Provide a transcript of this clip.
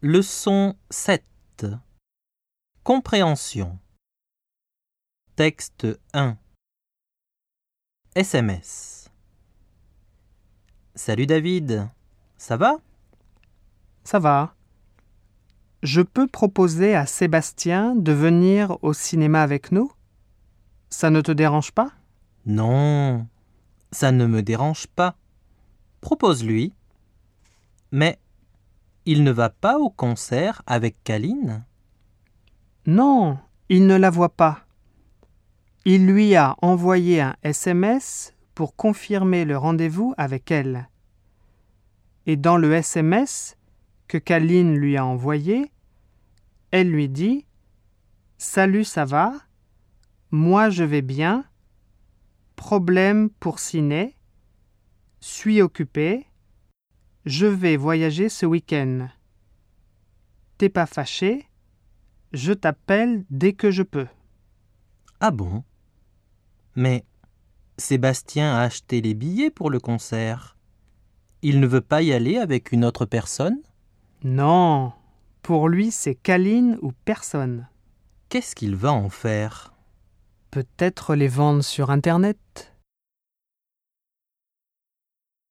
Leçon 7 Compréhension. Texte 1 SMS Salut David, ça va? Ça va. Je peux proposer à Sébastien de venir au cinéma avec nous? Ça ne te dérange pas? Non, ça ne me dérange pas. Propose-lui. Mais il ne va pas au concert avec Kaline Non, il ne la voit pas. Il lui a envoyé un SMS pour confirmer le rendez-vous avec elle. Et dans le SMS que Kaline lui a envoyé, elle lui dit Salut, ça va? Moi, je vais bien. Problème pour ciné. Suis occupé. Je vais voyager ce week-end. T'es pas fâché? Je t'appelle dès que je peux. Ah bon? Mais Sébastien a acheté les billets pour le concert. Il ne veut pas y aller avec une autre personne? Non, pour lui c'est Kaline ou personne. Qu'est-ce qu'il va en faire? Peut-être les vendre sur Internet